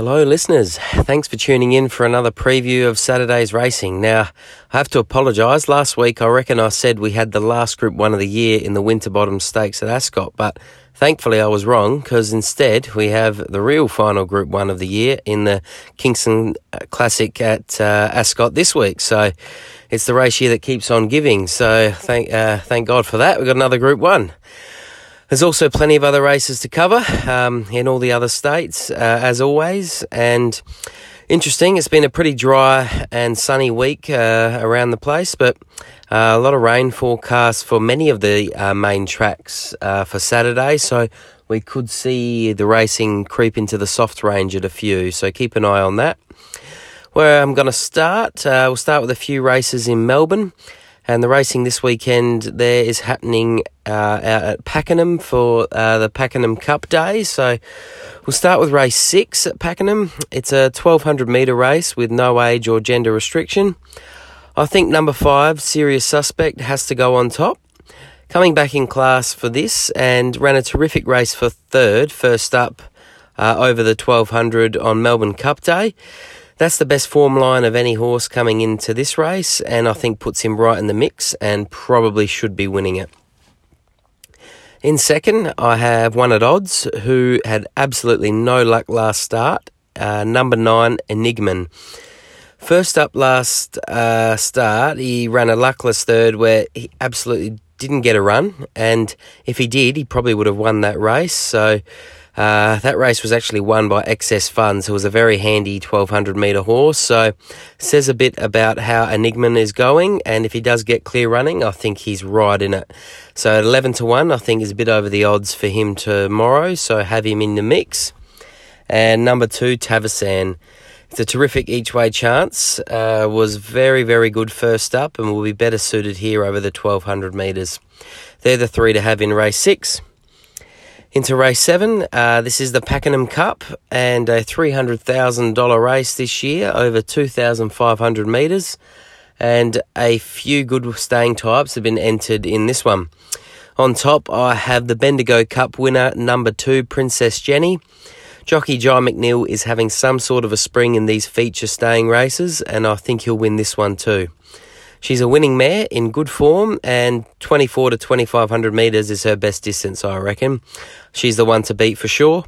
Hello, listeners. Thanks for tuning in for another preview of Saturday's racing. Now, I have to apologise. Last week, I reckon I said we had the last Group 1 of the year in the Winterbottom Stakes at Ascot, but thankfully I was wrong because instead we have the real final Group 1 of the year in the Kingston uh, Classic at uh, Ascot this week. So it's the race year that keeps on giving. So thank, uh, thank God for that. We've got another Group 1. There's also plenty of other races to cover um, in all the other states, uh, as always. And interesting, it's been a pretty dry and sunny week uh, around the place, but uh, a lot of rain forecast for many of the uh, main tracks uh, for Saturday. So we could see the racing creep into the soft range at a few. So keep an eye on that. Where I'm going to start, uh, we'll start with a few races in Melbourne. And the racing this weekend there is happening uh, out at Pakenham for uh, the Pakenham Cup Day. So we'll start with race six at Pakenham. It's a 1200 metre race with no age or gender restriction. I think number five, Serious Suspect, has to go on top. Coming back in class for this and ran a terrific race for third, first up uh, over the 1200 on Melbourne Cup Day. That's the best form line of any horse coming into this race, and I think puts him right in the mix and probably should be winning it. In second, I have one at odds who had absolutely no luck last start. Uh, number nine, Enigman. First up last uh, start, he ran a luckless third where he absolutely didn't get a run, and if he did, he probably would have won that race. So uh, that race was actually won by Excess Funds, who was a very handy 1200 metre horse. So, says a bit about how Enigman is going. And if he does get clear running, I think he's right in it. So, at 11 to 1, I think is a bit over the odds for him tomorrow. So, have him in the mix. And number two, Tavasan. It's a terrific each way chance. Uh, was very, very good first up and will be better suited here over the 1200 metres. They're the three to have in race six. Into race seven, uh, this is the Pakenham Cup and a $300,000 race this year over 2,500 metres. And a few good staying types have been entered in this one. On top, I have the Bendigo Cup winner, number two, Princess Jenny. Jockey Jye McNeil is having some sort of a spring in these feature staying races, and I think he'll win this one too. She's a winning mare in good form, and 24 to 2500 metres is her best distance, I reckon. She's the one to beat for sure.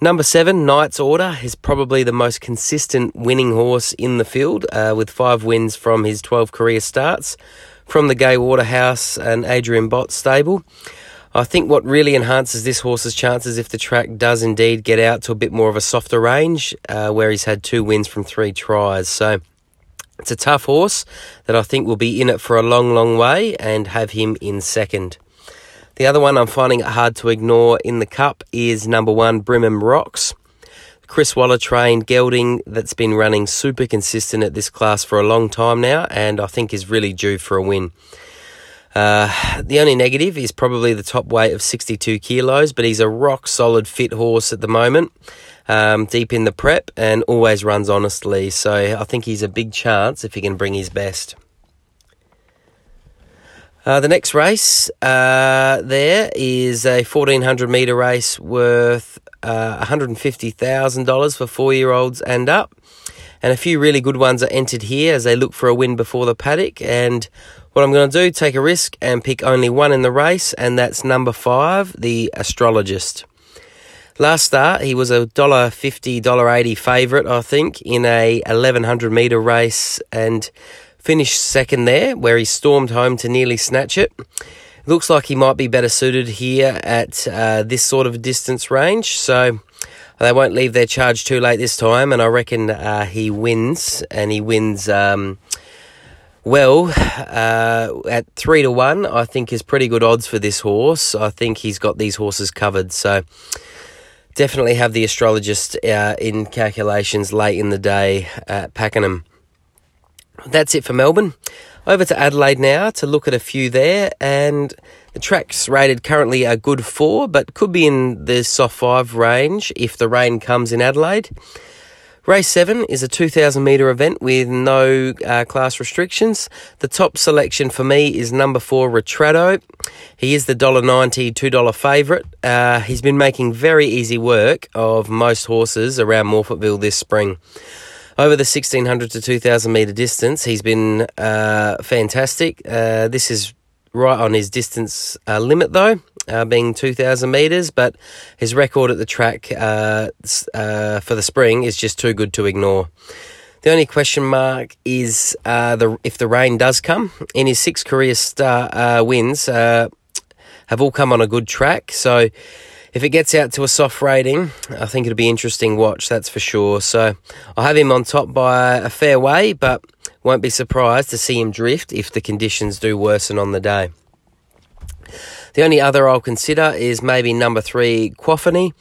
Number seven, Knight's Order, is probably the most consistent winning horse in the field, uh, with five wins from his 12 career starts from the Gai Waterhouse and Adrian Bott stable. I think what really enhances this horse's chances if the track does indeed get out to a bit more of a softer range, uh, where he's had two wins from three tries. So it's a tough horse that I think will be in it for a long, long way and have him in second. The other one I'm finding it hard to ignore in the cup is number one, Brimham Rocks. Chris Waller trained gelding that's been running super consistent at this class for a long time now and I think is really due for a win. Uh, the only negative is probably the top weight of 62 kilos, but he's a rock solid fit horse at the moment um, deep in the prep and always runs honestly. So I think he's a big chance if he can bring his best. Uh, the next race uh, there is a 1400 metre race worth uh, $150,000 for four year olds and up. And a few really good ones are entered here as they look for a win before the paddock. And what I'm going to do, take a risk and pick only one in the race, and that's number five, the Astrologist. Last start, he was a dollar fifty, dollar eighty favourite, I think, in a eleven hundred metre race, and finished second there, where he stormed home to nearly snatch it. Looks like he might be better suited here at uh, this sort of distance range, so they won't leave their charge too late this time, and I reckon uh, he wins, and he wins. Um, well, uh, at three to one, I think is pretty good odds for this horse. I think he's got these horses covered. So definitely have the astrologist uh, in calculations late in the day at Pakenham. That's it for Melbourne. Over to Adelaide now to look at a few there, and the track's rated currently a good four, but could be in the soft five range if the rain comes in Adelaide. Race 7 is a 2,000 metre event with no uh, class restrictions. The top selection for me is number 4, Retrato. He is the $1.90, $2 favourite. Uh, he's been making very easy work of most horses around Morphettville this spring. Over the 1600 to 2000 metre distance, he's been uh, fantastic. Uh, this is right on his distance uh, limit though uh, being 2,000 metres, but his record at the track uh, uh, for the spring is just too good to ignore. The only question mark is uh, the if the rain does come. In his six career star uh, wins, uh, have all come on a good track. So if it gets out to a soft rating, I think it'll be interesting watch. That's for sure. So I'll have him on top by a fair way, but won't be surprised to see him drift if the conditions do worsen on the day. The only other I'll consider is maybe number three, Quaffany,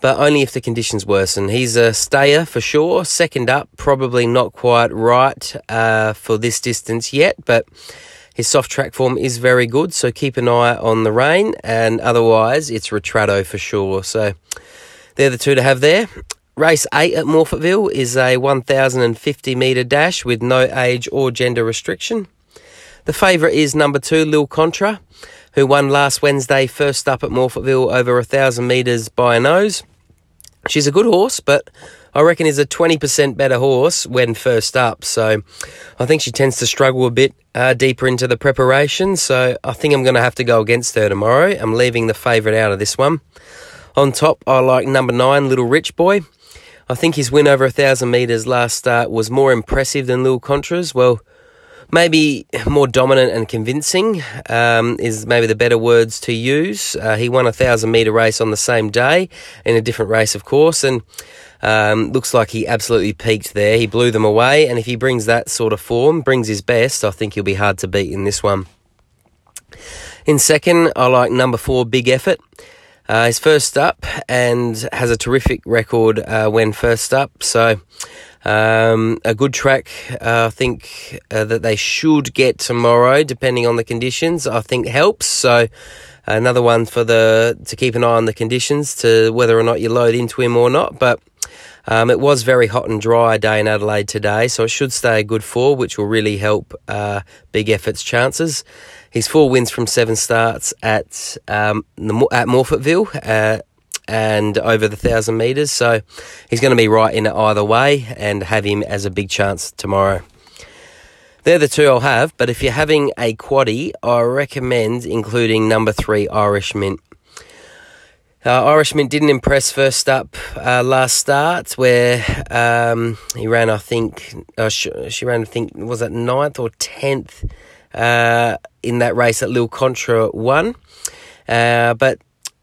but only if the conditions worsen. He's a stayer for sure. Second up, probably not quite right uh, for this distance yet, but his soft track form is very good, so keep an eye on the rain, and otherwise, it's Retrato for sure. So they're the two to have there. Race 8 at Morphettville is a 1,050 metre dash with no age or gender restriction. The favourite is number 2, Lil Contra who won last Wednesday first up at Morphettville over a thousand metres by a nose. She's a good horse, but I reckon is a 20% better horse when first up. So I think she tends to struggle a bit uh, deeper into the preparation. So I think I'm going to have to go against her tomorrow. I'm leaving the favourite out of this one. On top, I like number nine, Little Rich Boy. I think his win over a thousand metres last start was more impressive than Lil Contra's. Well, maybe more dominant and convincing um, is maybe the better words to use. Uh, he won a thousand meter race on the same day in a different race, of course, and um, looks like he absolutely peaked there. He blew them away, and if he brings that sort of form, brings his best, I think he'll be hard to beat in this one. In second, I like number four, Big Effort. Uh, he's first up and has a terrific record uh, when first up. So um, a good track, uh, I think uh, that they should get tomorrow, depending on the conditions. I think helps. So another one for the to keep an eye on the conditions to whether or not you load into him or not. But um, it was very hot and dry day in Adelaide today, so it should stay a good four, which will really help uh, Big Effort's chances. He's four wins from seven starts at um, the, at Morphettville. Uh, and over the thousand metres. So he's going to be right in it either way and have him as a big chance tomorrow. They're the two I'll have, but if you're having a quaddy, I recommend including number three Irish Mint. Uh, Irish Mint didn't impress first up uh, last start, where um, he ran, I think, uh, she, she, ran, I think, was it ninth or tenth in that race that Lil Contra won. Uh, but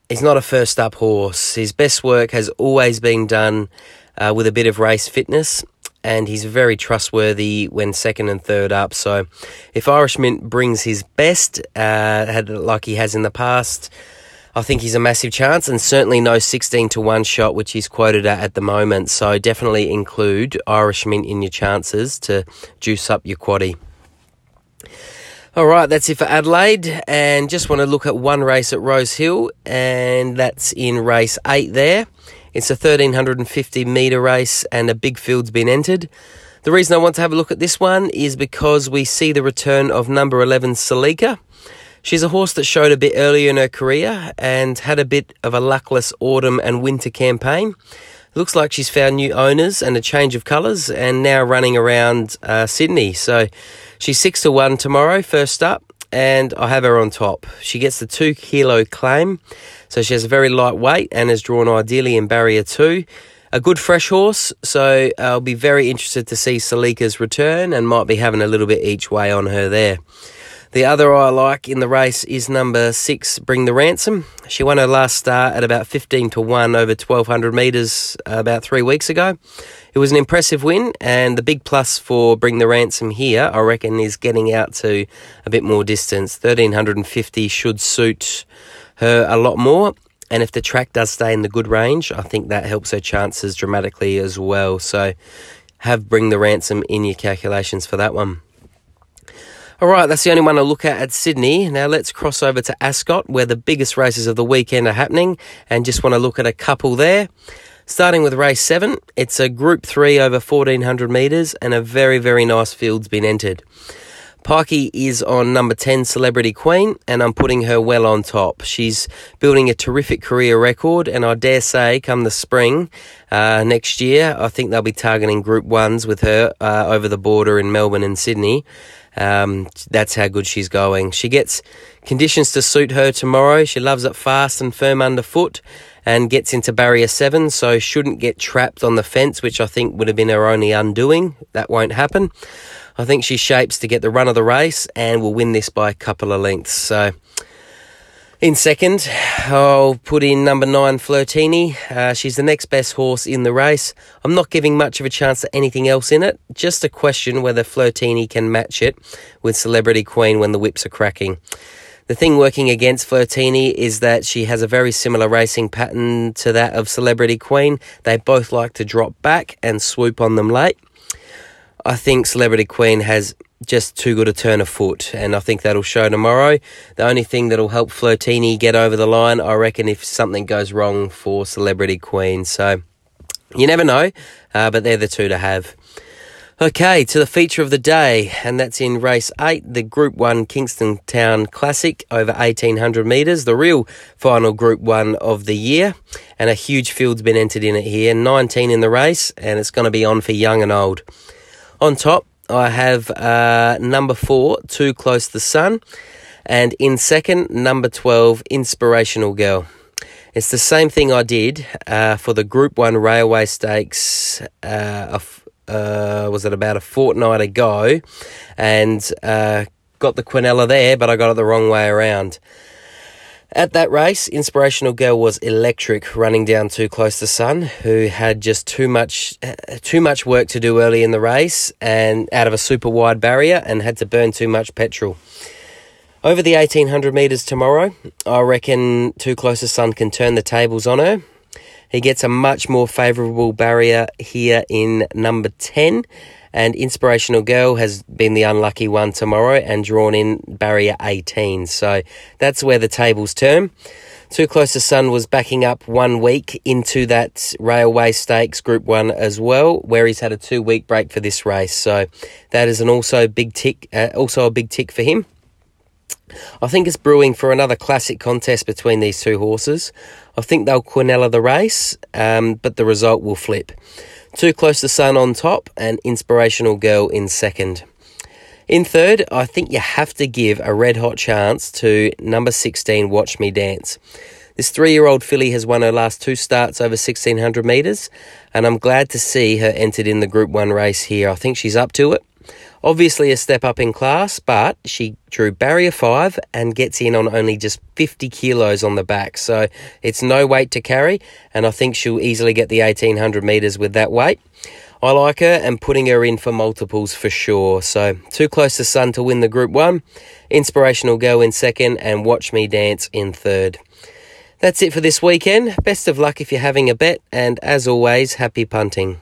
he's not a first up horse. His best work has always been done uh, with a bit of race fitness, and he's very trustworthy when second and third up. So, if Irish Mint brings his best, uh, like he has in the past, I think he's a massive chance, and certainly no 16 to 1 shot, which he's quoted at at the moment. So, definitely include Irish Mint in your chances to juice up your quaddy. All right, that's it for Adelaide. And just want to look at one race at Rosehill, and that's in race eight there. It's a 1350 metre race, and a big field's been entered. The reason I want to have a look at this one is because we see the return of number 11, Salika. She's a horse that showed a bit earlier in her career and had a bit of a luckless autumn and winter campaign. Looks like she's found new owners and a change of colours and now running around uh, Sydney. So she's six to one tomorrow, first up, and I have her on top. She gets the two kilo claim, so she has a very light weight and is drawn ideally in barrier two. A good fresh horse, so I'll be very interested to see Salika's return and might be having a little bit each way on her there. The other I like in the race is number six, Bring the Ransom. She won her last start at about 15 to 1 over 1200 metres about three weeks ago. It was an impressive win, and the big plus for Bring the Ransom here, I reckon, is getting out to a bit more distance. 1350 should suit her a lot more. And if the track does stay in the good range, I think that helps her chances dramatically as well. So have Bring the Ransom in your calculations for that one. All right, that's the only one I look at at Sydney. Now let's cross over to Ascot, where the biggest races of the weekend are happening, and just want to look at a couple there. Starting with race seven, it's a group three over 1400 metres and a very, very nice field's been entered. Pikey is on number 10, Celebrity Queen, and I'm putting her well on top. She's building a terrific career record, and I dare say, come the spring uh, next year, I think they'll be targeting Group 1s with her uh, over the border in Melbourne and Sydney. Um, that's how good she's going. She gets conditions to suit her tomorrow. She loves it fast and firm underfoot and gets into barrier seven, so shouldn't get trapped on the fence, which I think would have been her only undoing. That won't happen. I think she shapes to get the run of the race and will win this by a couple of lengths. So, in second, I'll put in number nine, Flirtini. Uh, she's the next best horse in the race. I'm not giving much of a chance to anything else in it. Just a question whether Flirtini can match it with Celebrity Queen when the whips are cracking. The thing working against Flirtini is that she has a very similar racing pattern to that of Celebrity Queen. They both like to drop back and swoop on them late. I think Celebrity Queen has just too good a turn of foot, and I think that'll show tomorrow. The only thing that'll help Flirtini get over the line, I reckon, if something goes wrong for Celebrity Queen. So you never know, uh, but they're the two to have. Okay, to the feature of the day, and that's in race eight, the Group One Kingston Town Classic over 1800 metres, the real final Group One of the year. And a huge field's been entered in it here, 19 in the race, and it's going to be on for young and old. On top, I have uh, number four, Too Close the Sun, and in second, number 12, Inspirational Girl. It's the same thing I did uh, for the Group 1 Railway Stakes, uh, uh, was it about a fortnight ago, and uh, got the Quinella there, but I got it the wrong way around. At that race, Inspirational Girl was electric, running down too close to Sun, who had just too much uh, too much work to do early in the race and out of a super wide barrier and had to burn too much petrol. Over the 1800 metres tomorrow, I reckon Too Close to Sun can turn the tables on her. He gets a much more favourable barrier here in number 10 and Inspirational Girl has been the unlucky one tomorrow and drawn in barrier 18. So that's where the tables turn. Too Close to Sun was backing up one week into that Railway Stakes Group 1 as well, where he's had a two week break for this race. So that is an also big tick, uh, also a big tick for him. I think it's brewing for another classic contest between these two horses. I think they'll Quinella the race, um, but the result will flip. Too Close to Sun on top, and Inspirational Girl in second. In third, I think you have to give a red hot chance to number 16, Watch Me Dance. This three year old filly has won her last two starts over 1600 metres, and I'm glad to see her entered in the Group 1 race here. I think she's up to it. Obviously, a step up in class, but she drew barrier five and gets in on only just 50 kilos on the back. So it's no weight to carry, and I think she'll easily get the 1800 metres with that weight. I like her and putting her in for multiples for sure. So, too close to Sun to win the Group 1. Inspirational Girl in second, and Watch Me Dance in third. That's it for this weekend. Best of luck if you're having a bet, and as always, happy punting.